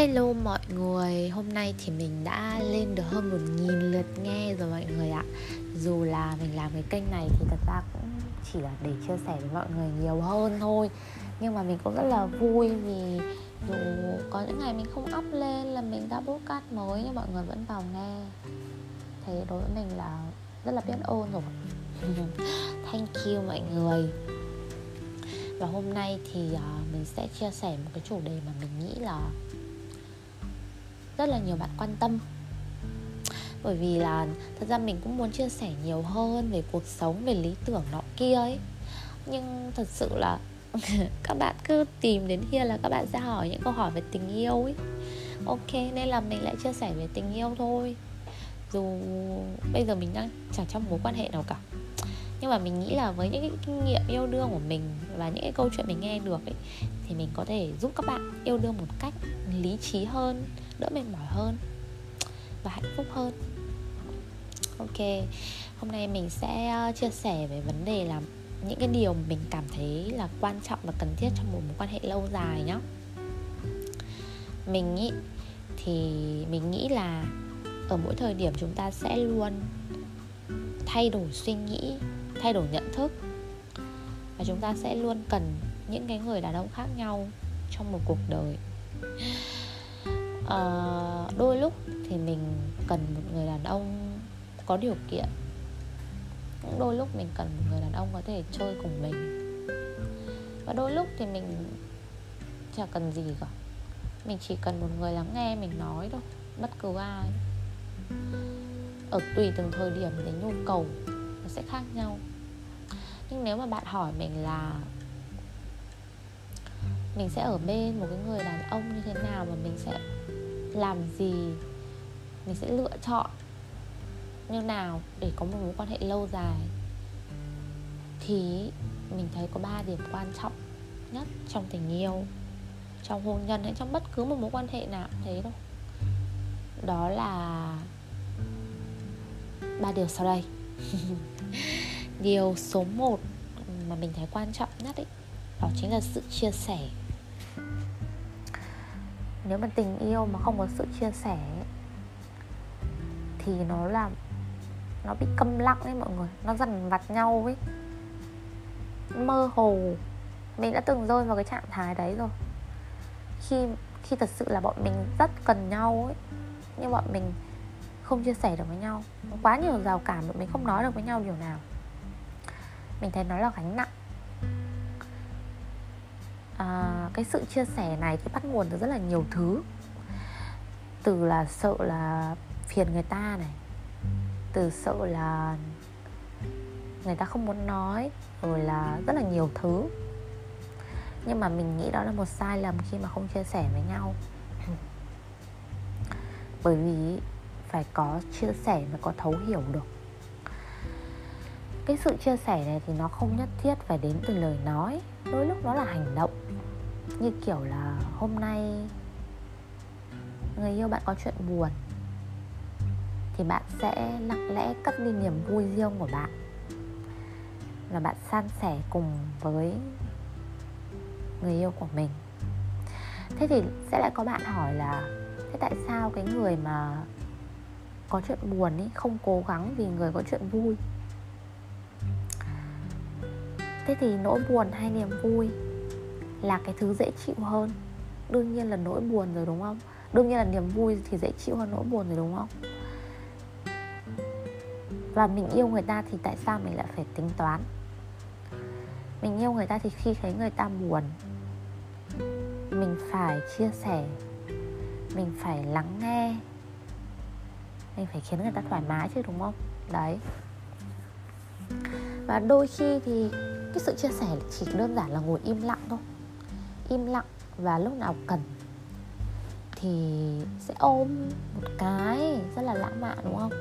Hello mọi người, hôm nay thì mình đã lên được hơn một nghìn lượt nghe rồi mọi người ạ. Dù là mình làm cái kênh này thì thật ra cũng chỉ là để chia sẻ với mọi người nhiều hơn thôi. Nhưng mà mình cũng rất là vui vì dù có những ngày mình không up lên là mình đã podcast mới nhưng mọi người vẫn vào nghe. Thế đối với mình là rất là biết ơn rồi. Thank you mọi người. Và hôm nay thì uh, mình sẽ chia sẻ một cái chủ đề mà mình nghĩ là rất là nhiều bạn quan tâm. Bởi vì là thật ra mình cũng muốn chia sẻ nhiều hơn về cuộc sống, về lý tưởng nọ kia ấy. Nhưng thật sự là các bạn cứ tìm đến kia là các bạn sẽ hỏi những câu hỏi về tình yêu ấy. Ok, nên là mình lại chia sẻ về tình yêu thôi. Dù bây giờ mình đang chẳng trong mối quan hệ nào cả. Nhưng mà mình nghĩ là với những cái kinh nghiệm yêu đương của mình và những cái câu chuyện mình nghe được ấy, thì mình có thể giúp các bạn yêu đương một cách lý trí hơn đỡ mệt mỏi hơn và hạnh phúc hơn. Ok, hôm nay mình sẽ ờ, chia sẻ về vấn đề là những cái điều mình cảm thấy là quan trọng và cần thiết trong một mối quan hệ lâu dài nhé mình nghĩ thì mình nghĩ là ở mỗi thời điểm chúng ta sẽ luôn thay đổi suy nghĩ, thay đổi nhận thức và chúng ta sẽ luôn cần những cái người đàn ông khác nhau trong một cuộc đời à, đôi lúc thì mình cần một người đàn ông có điều kiện. Cũng đôi lúc mình cần một người đàn ông có thể chơi cùng mình. Và đôi lúc thì mình chả cần gì cả. Mình chỉ cần một người lắng nghe mình nói thôi bất cứ ai. Ở tùy từng thời điểm đến nhu cầu nó sẽ khác nhau. Nhưng nếu mà bạn hỏi mình là mình sẽ ở bên một cái người đàn ông như thế nào mà mình sẽ làm gì mình sẽ lựa chọn như nào để có một mối quan hệ lâu dài. Thì mình thấy có ba điểm quan trọng nhất trong tình yêu, trong hôn nhân hay trong bất cứ một mối quan hệ nào cũng thế đâu đó là ba điều sau đây. Điều số 1 mà mình thấy quan trọng nhất ấy, đó chính là sự chia sẻ nếu mà tình yêu mà không có sự chia sẻ thì nó là, nó bị câm lặng ấy mọi người. Nó dằn vặt nhau ấy. Mơ hồ. Mình đã từng rơi vào cái trạng thái đấy rồi. Khi khi thật sự là bọn mình rất cần nhau ấy, nhưng bọn mình không chia sẻ được với nhau. Quá nhiều rào cản, bọn mình không nói được với nhau điều nào. Mình thấy nó là gánh nặng à, cái sự chia sẻ này thì bắt nguồn từ rất là nhiều thứ. Từ là sợ là phiền người ta này từ sợ là người ta không muốn nói rồi là rất là nhiều thứ. Nhưng mà mình nghĩ đó là một sai lầm khi mà không chia sẻ với nhau. Bởi vì phải có chia sẻ mới có thấu hiểu được cái sự chia sẻ này thì nó không nhất thiết phải đến từ lời nói, đôi lúc nó là hành động. Như kiểu là hôm nay người yêu bạn có chuyện buồn thì bạn sẽ lặng lẽ cất đi niềm vui riêng của bạn và bạn san sẻ cùng với người yêu của mình. Thế thì sẽ lại có bạn hỏi là, thế tại sao cái người mà có chuyện buồn ý không cố gắng vì người có chuyện vui? Thế thì nỗi buồn hay niềm vui là cái thứ dễ chịu hơn. Đương nhiên là nỗi buồn rồi, đúng không? Đương nhiên là niềm vui thì dễ chịu hơn nỗi buồn rồi, đúng không? Và mình yêu người ta thì tại sao mình lại phải tính toán? Mình yêu người ta thì khi thấy người ta buồn, mình phải chia sẻ, mình phải lắng nghe, mình phải khiến người ta thoải mái chứ, đúng không? Đấy. Và đôi khi thì cái sự chia sẻ chỉ đơn giản là ngồi im lặng thôi. Im lặng và lúc nào cần thì sẽ ôm một cái rất là lãng mạn, đúng không?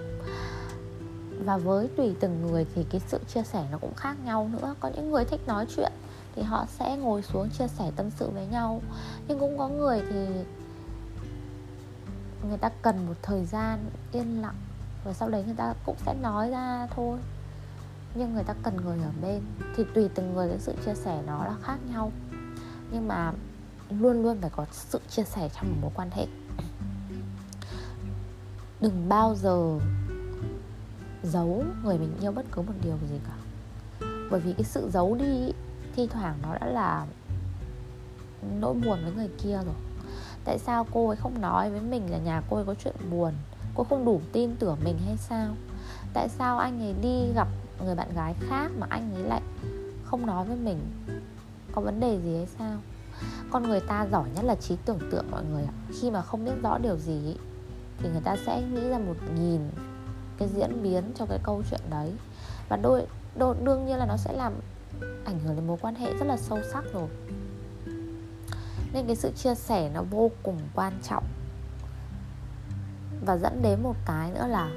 Và với tùy từng người thì cái sự chia sẻ nó cũng khác nhau nữa. Có những người thích nói chuyện thì họ sẽ ngồi xuống chia sẻ tâm sự với nhau. Nhưng cũng có người thì người ta cần một thời gian yên lặng và sau đấy người ta cũng sẽ nói ra thôi nhưng người ta cần người ở bên, thì tùy từng người cái sự chia sẻ nó là khác nhau. Nhưng mà luôn luôn phải có sự chia sẻ trong một mối quan hệ. Đừng bao giờ giấu người mình yêu bất cứ một điều gì cả. Bởi vì cái sự giấu đi thi thoảng nó đã là nỗi buồn với người kia rồi. Tại sao cô ấy không nói với mình là nhà cô ấy có chuyện buồn? Cô không đủ tin tưởng mình hay sao? Tại sao anh ấy đi gặp người bạn gái khác mà anh ấy lại không nói với mình. Có vấn đề gì hay sao? Con người ta giỏi nhất là trí tưởng tượng mọi người ạ. Khi mà không biết rõ điều gì thì người ta sẽ nghĩ ra một nghìn cái diễn biến cho cái câu chuyện đấy. Và đôi, đôi đương nhiên là nó sẽ làm ảnh hưởng đến mối quan hệ rất là sâu sắc rồi. Nên cái sự chia sẻ nó vô cùng quan trọng. Và dẫn đến một cái nữa là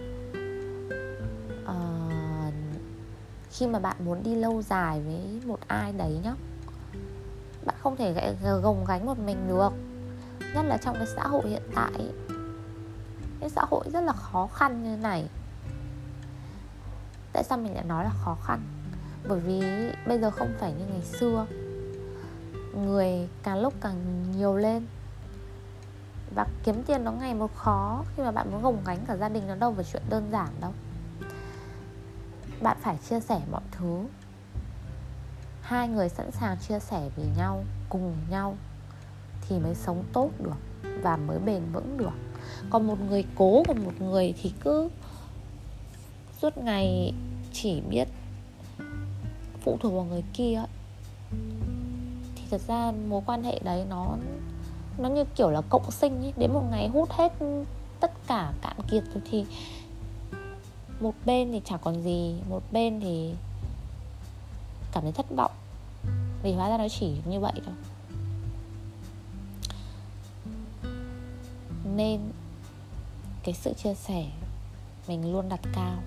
khi mà bạn muốn đi lâu dài với một ai đấy nhá, bạn không thể gồng gánh một mình được. Nhất là trong cái xã hội hiện tại cái xã hội rất là khó khăn như này. Tại sao mình lại nói là khó khăn? Bởi vì bây giờ không phải như ngày xưa. Người càng lúc càng nhiều lên. Và kiếm tiền nó ngày một khó khi mà bạn muốn gồng gánh cả gia đình nó đâu phải chuyện đơn giản đâu bạn phải chia sẻ mọi thứ. Hai người sẵn sàng chia sẻ với nhau, cùng nhau thì mới sống tốt được và mới bền vững được. Còn một người cố, còn một người thì cứ suốt ngày chỉ biết phụ thuộc vào người kia thì thật ra mối quan hệ đấy nó nó như kiểu là cộng sinh ấy. đến một ngày hút hết tất cả cạn kiệt rồi thì một bên thì chẳng còn gì, một bên thì cảm thấy thất vọng. Vì hóa ra nó chỉ như vậy thôi. Nên cái sự chia sẻ mình luôn đặt cao.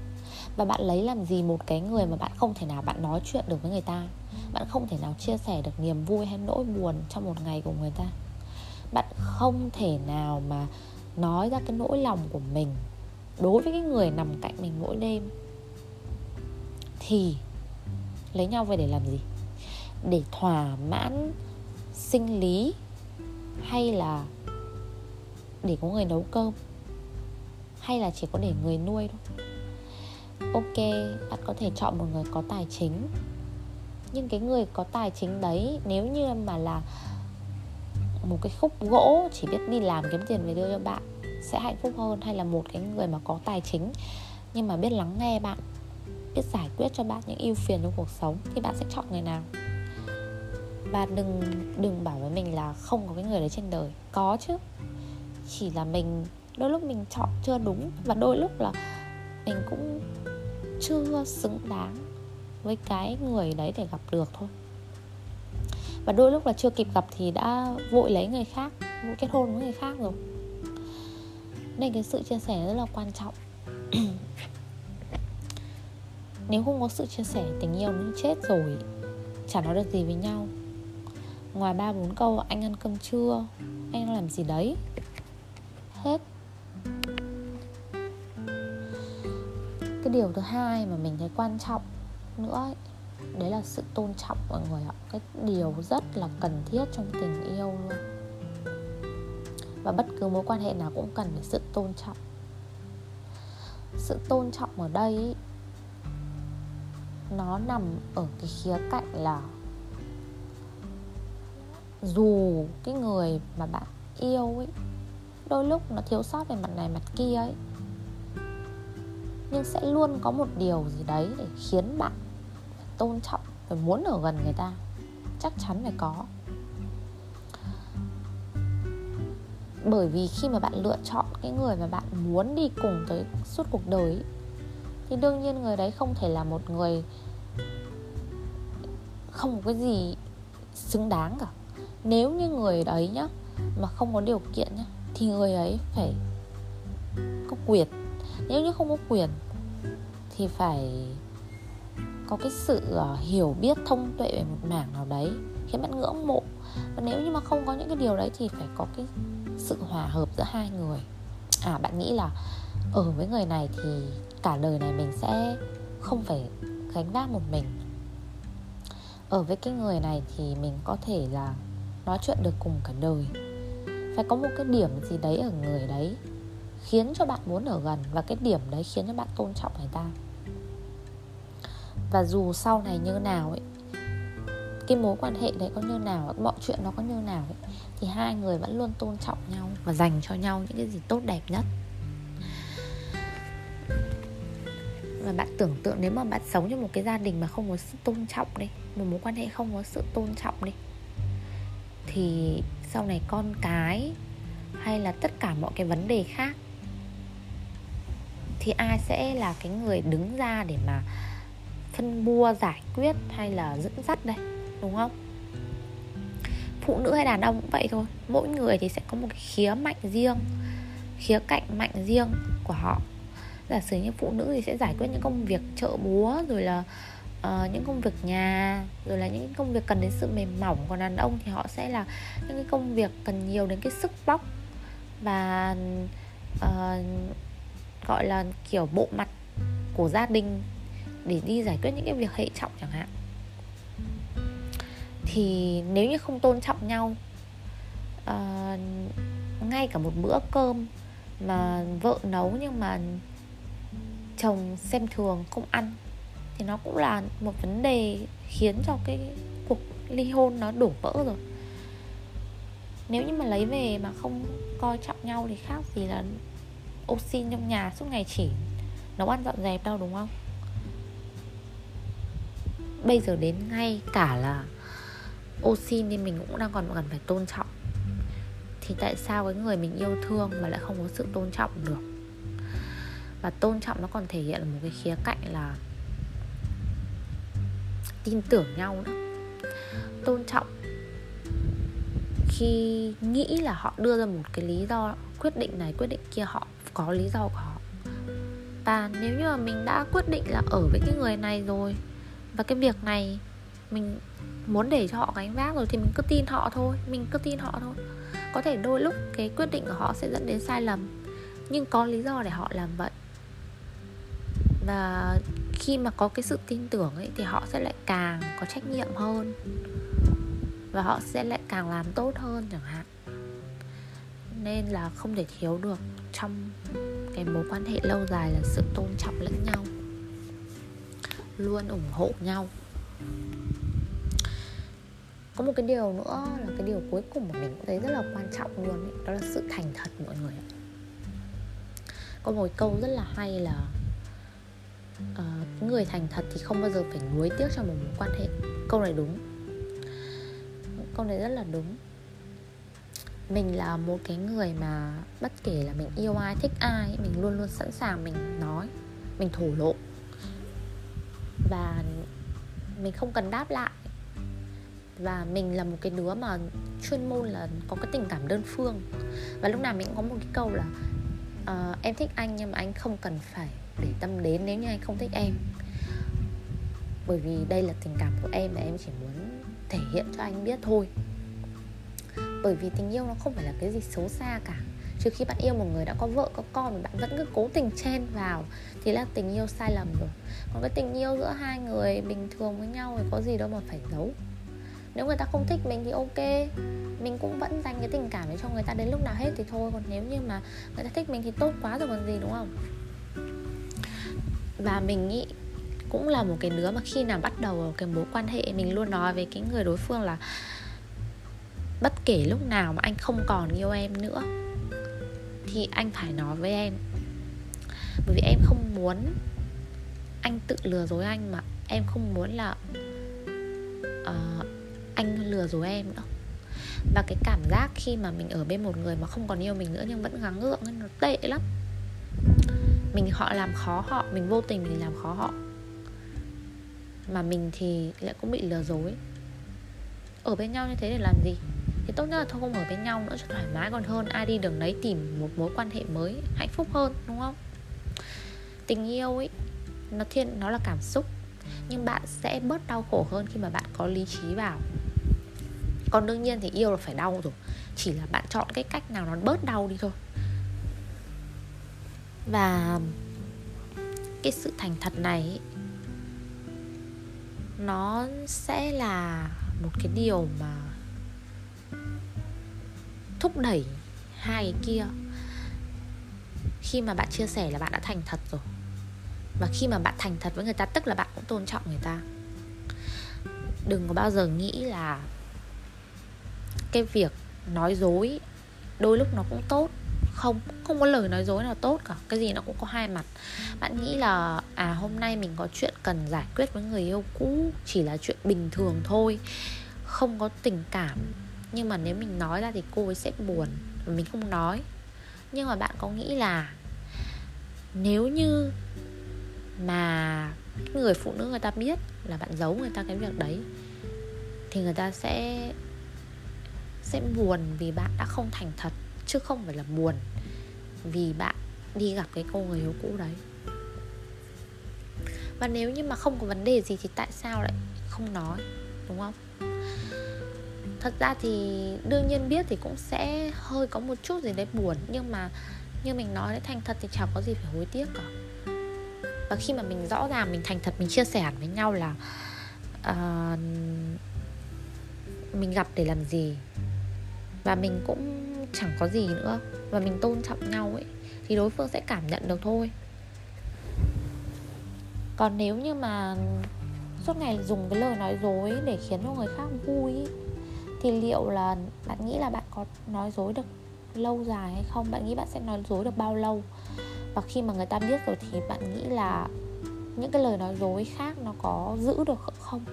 Và bạn lấy làm gì một cái người mà bạn không thể nào bạn nói chuyện được với người ta? Bạn không thể nào chia sẻ được niềm vui hay nỗi buồn trong một ngày của người ta. Bạn không thể nào mà nói ra cái nỗi lòng của mình đối với cái người nằm cạnh mình mỗi đêm thì lấy nhau về để làm gì? Để thỏa mãn sinh lý hay là để có người nấu cơm? Hay là chỉ có để người nuôi thôi? Ok, bạn có thể chọn một người có tài chính. Nhưng cái người có tài chính đấy, nếu như mà là một cái khúc gỗ chỉ biết đi làm kiếm tiền về đưa cho bạn sẽ hạnh phúc hơn hay là một cái người mà có tài chính. Nhưng mà biết lắng nghe bạn, biết giải quyết cho bạn những ưu phiền trong cuộc sống thì bạn sẽ chọn người nào? Và đừng đừng bảo với mình là không có cái người đấy trên đời. Có chứ. Chỉ là mình, đôi lúc mình chọn chưa đúng và đôi lúc là mình cũng chưa xứng đáng với cái người đấy để gặp được thôi. Và đôi lúc là chưa kịp gặp thì đã vội lấy người khác, vội kết hôn với người khác rồi đây cái sự chia sẻ rất là quan trọng. Nếu không có sự chia sẻ tình yêu nó chết rồi chả nói được gì với nhau. Ngoài ba bốn câu anh ăn cơm trưa anh làm gì đấy? Hết. Cái điều thứ hai mà mình thấy quan trọng nữa ấy, đấy là sự tôn trọng mọi người ạ. Cái điều rất là cần thiết trong tình yêu luôn và bất cứ mối quan hệ nào cũng cần phải sự tôn trọng. Sự tôn trọng ở đây ý, nó nằm ở cái khía cạnh là dù cái người mà bạn yêu ấy đôi lúc nó thiếu sót về mặt này mặt kia ấy nhưng sẽ luôn có một điều gì đấy để khiến bạn phải tôn trọng phải muốn ở gần người ta chắc chắn phải có. Bởi vì khi mà bạn lựa chọn cái người mà bạn muốn đi cùng tới suốt cuộc đời thì đương nhiên người đấy không thể là một người không có cái gì xứng đáng cả. Nếu như người đấy nhá, mà không có điều kiện nhá, thì người ấy phải có quyền. Nếu như không có quyền, thì phải có cái sự ờ, hiểu biết thông tuệ về một mảng nào đấy, khiến bạn ngưỡng mộ và nếu như mà không có những cái điều đấy thì phải có cái sự hòa hợp giữa hai người. À bạn nghĩ là ở với người này thì cả đời này mình sẽ không phải gánh vác một mình. Ở với cái người này thì mình có thể là nói chuyện được cùng cả đời. Phải có một cái điểm gì đấy ở người đấy khiến cho bạn muốn ở gần và cái điểm đấy khiến cho bạn tôn trọng người ta. Và dù sau này như nào ấy cái mối quan hệ đấy có như nào mọi chuyện nó có như nào ấy, thì hai người vẫn luôn tôn trọng nhau và dành cho nhau những cái gì tốt đẹp nhất. Và bạn tưởng tượng nếu mà bạn sống trong một cái gia đình mà không có sự tôn trọng đi một mối quan hệ không có sự tôn trọng đi thì sau này con cái hay là tất cả mọi cái vấn đề khác thì ai sẽ là cái người đứng ra để mà phân bua giải quyết hay là dẫn dắt đây? Đúng không? Phụ nữ hay đàn ông cũng vậy thôi. Mỗi người thì sẽ có một cái khía mạnh riêng khía cạnh mạnh riêng của họ. Giả sử như phụ nữ thì sẽ giải quyết những công việc chợ búa rồi là uh, những công việc nhà rồi là những công việc cần đến sự mềm mỏng còn đàn ông thì họ sẽ là những cái công việc cần nhiều đến cái sức bóc và uh, gọi là kiểu bộ mặt của gia đình để đi giải quyết những cái việc hệ trọng chẳng hạn thì nếu như không tôn trọng nhau uh, ngay cả một bữa cơm mà vợ nấu nhưng mà chồng xem thường không ăn thì nó cũng là một vấn đề khiến cho cái cuộc ly hôn nó đổ vỡ rồi. Nếu như mà lấy về mà không coi trọng nhau thì khác gì là oxy trong nhà suốt ngày chỉ nấu ăn dọn dẹp đâu đúng không? Bây giờ đến ngay cả là oxy nên thì mình cũng đang còn cần phải tôn trọng. Thì tại sao cái người mình yêu thương mà lại không có sự tôn trọng được? Và tôn trọng nó còn thể hiện là một cái khía cạnh là tin tưởng nhau nữa, tôn trọng khi nghĩ là họ đưa ra một cái lý do quyết định này quyết định kia họ có lý do của họ. Và nếu như mà mình đã quyết định là ở với cái người này rồi và cái việc này mình muốn để cho họ gánh vác rồi thì mình cứ tin họ thôi, mình cứ tin họ thôi. Có thể đôi lúc cái quyết định của họ sẽ dẫn đến sai lầm, nhưng có lý do để họ làm vậy. Và khi mà có cái sự tin tưởng ấy thì họ sẽ lại càng có trách nhiệm hơn và họ sẽ lại càng làm tốt hơn chẳng hạn. Nên là không thể thiếu được trong cái mối quan hệ lâu dài là sự tôn trọng lẫn nhau, luôn ủng hộ nhau có một cái điều nữa là cái điều cuối cùng mà mình cũng thấy rất là quan trọng luôn ấy, đó là sự thành thật mọi người ạ. Có một câu rất là hay là uh, người thành thật thì không bao giờ phải nuối tiếc cho một mối quan hệ. Câu này đúng. Câu này rất là đúng. Mình là một cái người mà bất kể là mình yêu ai thích ai mình luôn luôn sẵn sàng mình nói mình thổ lộ. Và mình không cần đáp lại và mình là một cái đứa mà chuyên môn là có cái tình cảm đơn phương. Và lúc nào mình cũng có một cái câu là uh, em thích anh nhưng mà anh không cần phải để tâm đến nếu như anh không thích em. Bởi vì đây là tình cảm của em và em chỉ muốn thể hiện cho anh biết thôi. Bởi vì tình yêu nó không phải là cái gì xấu xa cả. Trừ khi bạn yêu một người đã có vợ có con mà bạn vẫn cứ cố tình chen vào thì là tình yêu sai lầm rồi. Còn cái tình yêu giữa hai người bình thường với nhau thì có gì đâu mà phải giấu nếu người ta không thích mình thì ok. Mình cũng vẫn dành cái tình cảm để cho người ta đến lúc nào hết thì thôi. Còn nếu như mà người ta thích mình thì tốt quá rồi còn gì đúng không? Và mình nghĩ cũng là một cái đứa mà khi nào bắt đầu cái mối quan hệ mình luôn nói với cái người đối phương là bất kể lúc nào mà anh không còn yêu em nữa thì anh phải nói với em. Bởi vì em không muốn anh tự lừa dối anh mà em không muốn là uh, anh lừa dối em nữa và cái cảm giác khi mà mình ở bên một người mà không còn yêu mình nữa nhưng vẫn gắng gượng nó tệ lắm. Mình họ làm khó họ, mình vô tình mình làm khó họ. Mà mình thì lại cũng bị lừa dối. Ở bên nhau như thế để làm gì? Thì tốt nhất là thôi không ở bên nhau nữa cho thoải mái, còn hơn ai đi đường đấy tìm một mối quan hệ mới, hạnh phúc hơn, đúng không? Tình yêu ấy, nó thiên, nó là cảm xúc. Nhưng bạn sẽ bớt đau khổ hơn khi mà bạn có lý trí vào còn đương nhiên thì yêu là phải đau rồi. Chỉ là bạn chọn cái cách nào nó bớt đau đi thôi. Và cái sự thành thật này nó sẽ là một cái điều mà thúc đẩy hai cái kia. Khi mà bạn chia sẻ là bạn đã thành thật rồi. Và khi mà bạn thành thật với người ta, tức là bạn cũng tôn trọng người ta. Đừng có bao giờ nghĩ là cái việc nói dối đôi lúc nó cũng tốt. Không không có lời nói dối nào tốt cả. Cái gì nó cũng có hai mặt. Bạn nghĩ là à hôm nay mình có chuyện cần giải quyết với người yêu cũ chỉ là chuyện bình thường thôi không có tình cảm. Nhưng mà nếu mình nói ra thì cô ấy sẽ buồn và mình không nói. Nhưng mà bạn có nghĩ là nếu như mà người phụ nữ người ta biết là bạn giấu người ta cái việc đấy thì người ta sẽ sẽ buồn vì bạn đã không thành thật chứ không phải là buồn vì bạn đi gặp cái cô người yêu cũ đấy. Và nếu như mà không có vấn đề gì thì tại sao lại không nói đúng không? Thật ra thì đương nhiên biết thì cũng sẽ hơi có một chút gì đấy buồn nhưng mà như mình nói đấy thành thật thì chẳng có gì phải hối tiếc cả. Và khi mà mình rõ ràng mình thành thật mình chia sẻ với nhau là uh, mình gặp để làm gì và mình cũng chẳng có gì nữa. Và mình tôn trọng nhau ấy thì đối phương sẽ cảm nhận được thôi. Còn nếu như mà suốt ngày dùng cái lời nói dối để khiến cho người khác vui ấy, thì liệu là bạn nghĩ là bạn có nói dối được lâu dài hay không? Bạn nghĩ bạn sẽ nói dối được bao lâu? Và khi mà người ta biết rồi thì bạn nghĩ là những cái lời nói dối khác nó có giữ được không?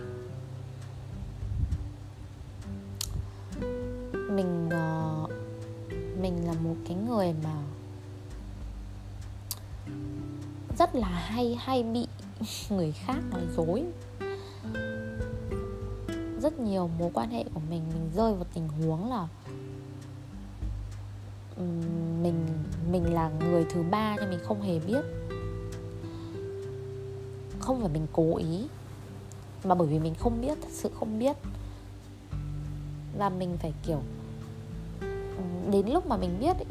Là hay hay bị người khác nói dối. Rất nhiều mối quan hệ của mình mình rơi vào tình huống là mình mình là người thứ ba nhưng mình không hề biết. Không phải mình cố ý mà bởi vì mình không biết thật sự không biết. Và mình phải kiểu đến lúc mà mình biết ý,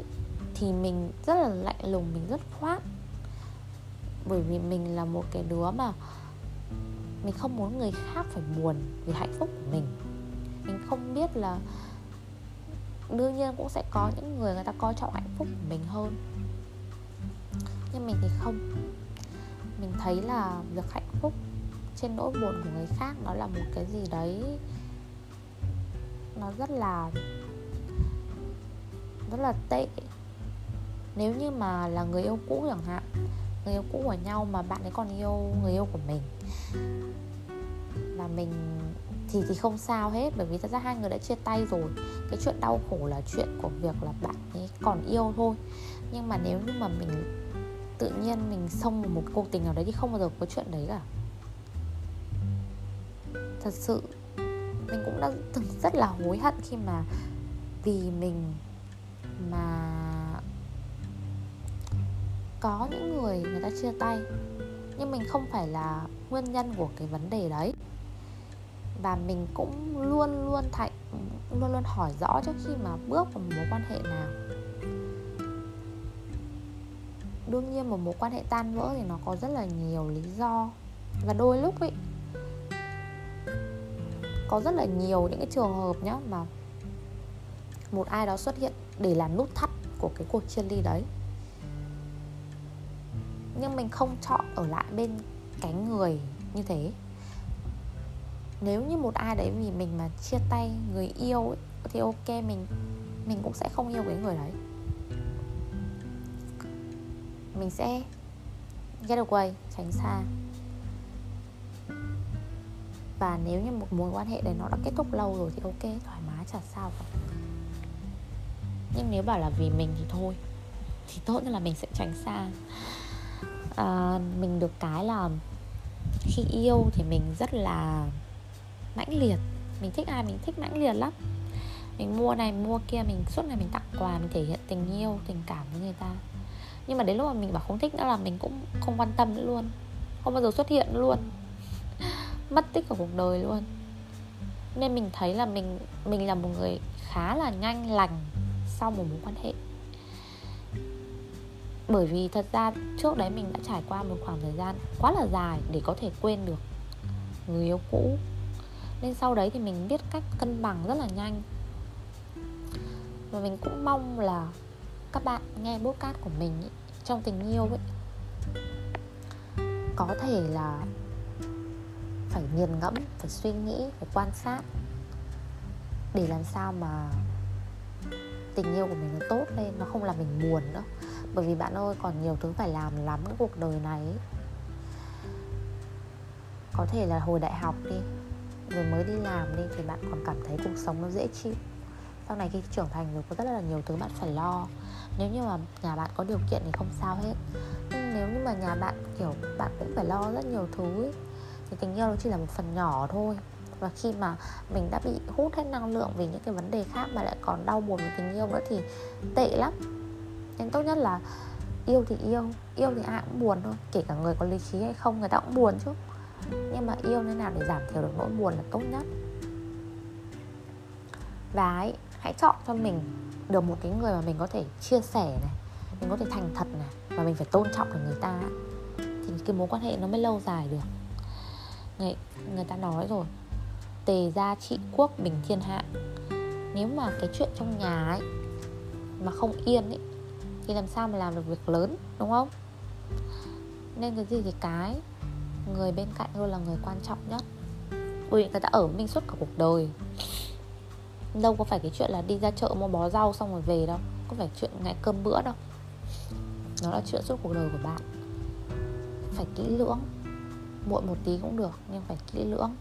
thì mình rất là lạnh lùng mình rất khoát bởi vì mình là một cái đứa mà mình không muốn người khác phải buồn vì hạnh phúc của mình. Mình không biết là đương nhiên cũng sẽ có những người người ta coi trọng hạnh phúc của mình hơn. Nhưng mình thì không. Mình thấy là việc hạnh phúc trên nỗi buồn của người khác nó là một cái gì đấy nó rất là rất là tệ. Nếu như mà là người yêu cũ chẳng hạn người yêu cũ của nhau mà bạn ấy còn yêu người yêu của mình. Và mình thì thì không sao hết, bởi vì thật ra hai người đã chia tay rồi. Cái chuyện đau khổ là chuyện của việc là bạn ấy còn yêu thôi. Nhưng mà nếu như mà mình tự nhiên mình xông vào một cuộc tình nào đấy thì không bao giờ có chuyện đấy cả. Thật sự, mình cũng đã từng rất là hối hận khi mà vì mình mà có những người người ta chia tay, nhưng mình không phải là nguyên nhân của cái vấn đề đấy. Và mình cũng luôn luôn thạnh, luôn luôn hỏi rõ trước khi mà bước vào một mối quan hệ nào. Đương nhiên một mối quan hệ tan vỡ thì nó có rất là nhiều lý do. Và đôi lúc ấy, có rất là nhiều những cái trường hợp nhá mà một ai đó xuất hiện để làm nút thắt của cái cuộc chia ly đấy nhưng mình không chọn ở lại bên cánh người như thế. Nếu như một ai đấy vì mình mà chia tay người yêu ấy, thì ok mình mình cũng sẽ không yêu cái người đấy. Mình sẽ get away tránh xa. Và nếu như một mối quan hệ đấy nó đã kết thúc lâu rồi thì ok thoải mái chả sao cả. Nhưng nếu bảo là vì mình thì thôi thì tốt nhất là mình sẽ tránh xa à, mình được cái là khi yêu thì mình rất là mãnh liệt. Mình thích ai mình thích mãnh liệt lắm. Mình mua này mua kia mình suốt ngày mình tặng quà mình thể hiện tình yêu tình cảm với người ta. Nhưng mà đến lúc mà mình bảo không thích nữa là mình cũng không quan tâm nữa luôn. Không bao giờ xuất hiện luôn. Mất tích của cuộc đời luôn. Nên mình thấy là mình mình là một người khá là nhanh lành sau một mối quan hệ bởi vì thật ra trước đấy mình đã trải qua một khoảng thời gian quá là dài để có thể quên được người yêu cũ. Nên sau đấy thì mình biết cách cân bằng rất là nhanh. Và mình cũng mong là các bạn nghe podcast của mình ý, trong tình yêu ấy có thể là phải nghiền ngẫm phải suy nghĩ phải quan sát để làm sao mà tình yêu của mình nó tốt lên nó không làm mình buồn nữa bởi vì bạn ơi còn nhiều thứ phải làm lắm cái cuộc đời này. Có thể là hồi đại học đi rồi mới đi làm đi thì bạn còn cảm thấy cuộc sống nó dễ chịu. Sau này khi trưởng thành rồi có rất là nhiều thứ bạn phải lo. Nếu như mà nhà bạn có điều kiện thì không sao hết. Nhưng nếu như mà nhà bạn kiểu bạn cũng phải lo rất nhiều thứ ấy, thì tình yêu nó chỉ là một phần nhỏ thôi. Và khi mà mình đã bị hút hết năng lượng vì những cái vấn đề khác mà lại còn đau buồn với tình yêu nữa thì tệ lắm nên tốt nhất là yêu thì yêu yêu thì ai cũng buồn thôi. Kể cả người có lý khí hay không người ta cũng buồn chứ. Nhưng mà yêu thế nào để giảm thiểu được nỗi buồn là tốt nhất. Và ấy, hãy chọn cho mình được một cái người mà mình có thể chia sẻ này mình có thể thành thật này và mình phải tôn trọng được người ta thì cái mối quan hệ nó mới lâu dài được. Người, người ta nói rồi tề gia trị quốc bình thiên hạ. Nếu mà cái chuyện trong nhà ấy mà không yên ấy thì làm sao mà làm được việc lớn, đúng không? Nên cái gì thì cái. Người bên cạnh luôn là người quan trọng nhất. Bởi vì người ta ở với mình suốt cả cuộc đời. Đâu có phải cái chuyện là đi ra chợ mua bó rau xong rồi về đâu. Có phải chuyện ngày cơm bữa đâu. Nó là chuyện suốt cuộc đời của bạn. Phải kỹ lưỡng. Muộn một tí cũng được, nhưng phải kỹ lưỡng.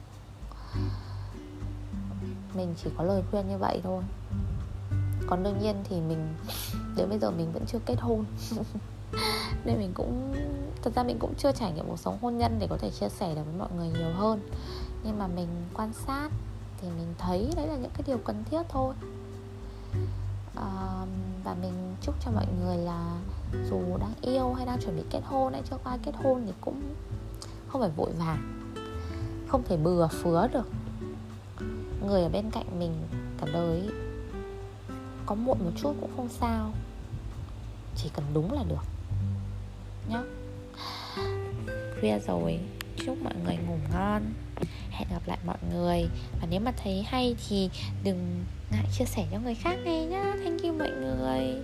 Mình chỉ có lời khuyên như vậy thôi còn đương nhiên thì mình đến bây giờ mình vẫn chưa kết hôn. Nên mình cũng thật ra mình cũng chưa trải nghiệm cuộc sống hôn nhân để có thể chia sẻ được với mọi người nhiều hơn. Nhưng mà mình quan sát thì mình thấy đấy là những cái điều cần thiết thôi. À, và mình chúc cho mọi người là dù đang yêu hay đang chuẩn bị kết hôn hay chưa qua kết hôn thì cũng không phải vội vàng không thể bừa phứa được. Người ở bên cạnh mình cả đời có muộn một chút cũng không sao. Chỉ cần đúng là được. Nhá. Khuya rồi. Chúc mọi người ngủ ngon. Hẹn gặp lại mọi người. Và nếu mà thấy hay thì đừng ngại chia sẻ cho người khác nghe nhá. Thank you mọi người.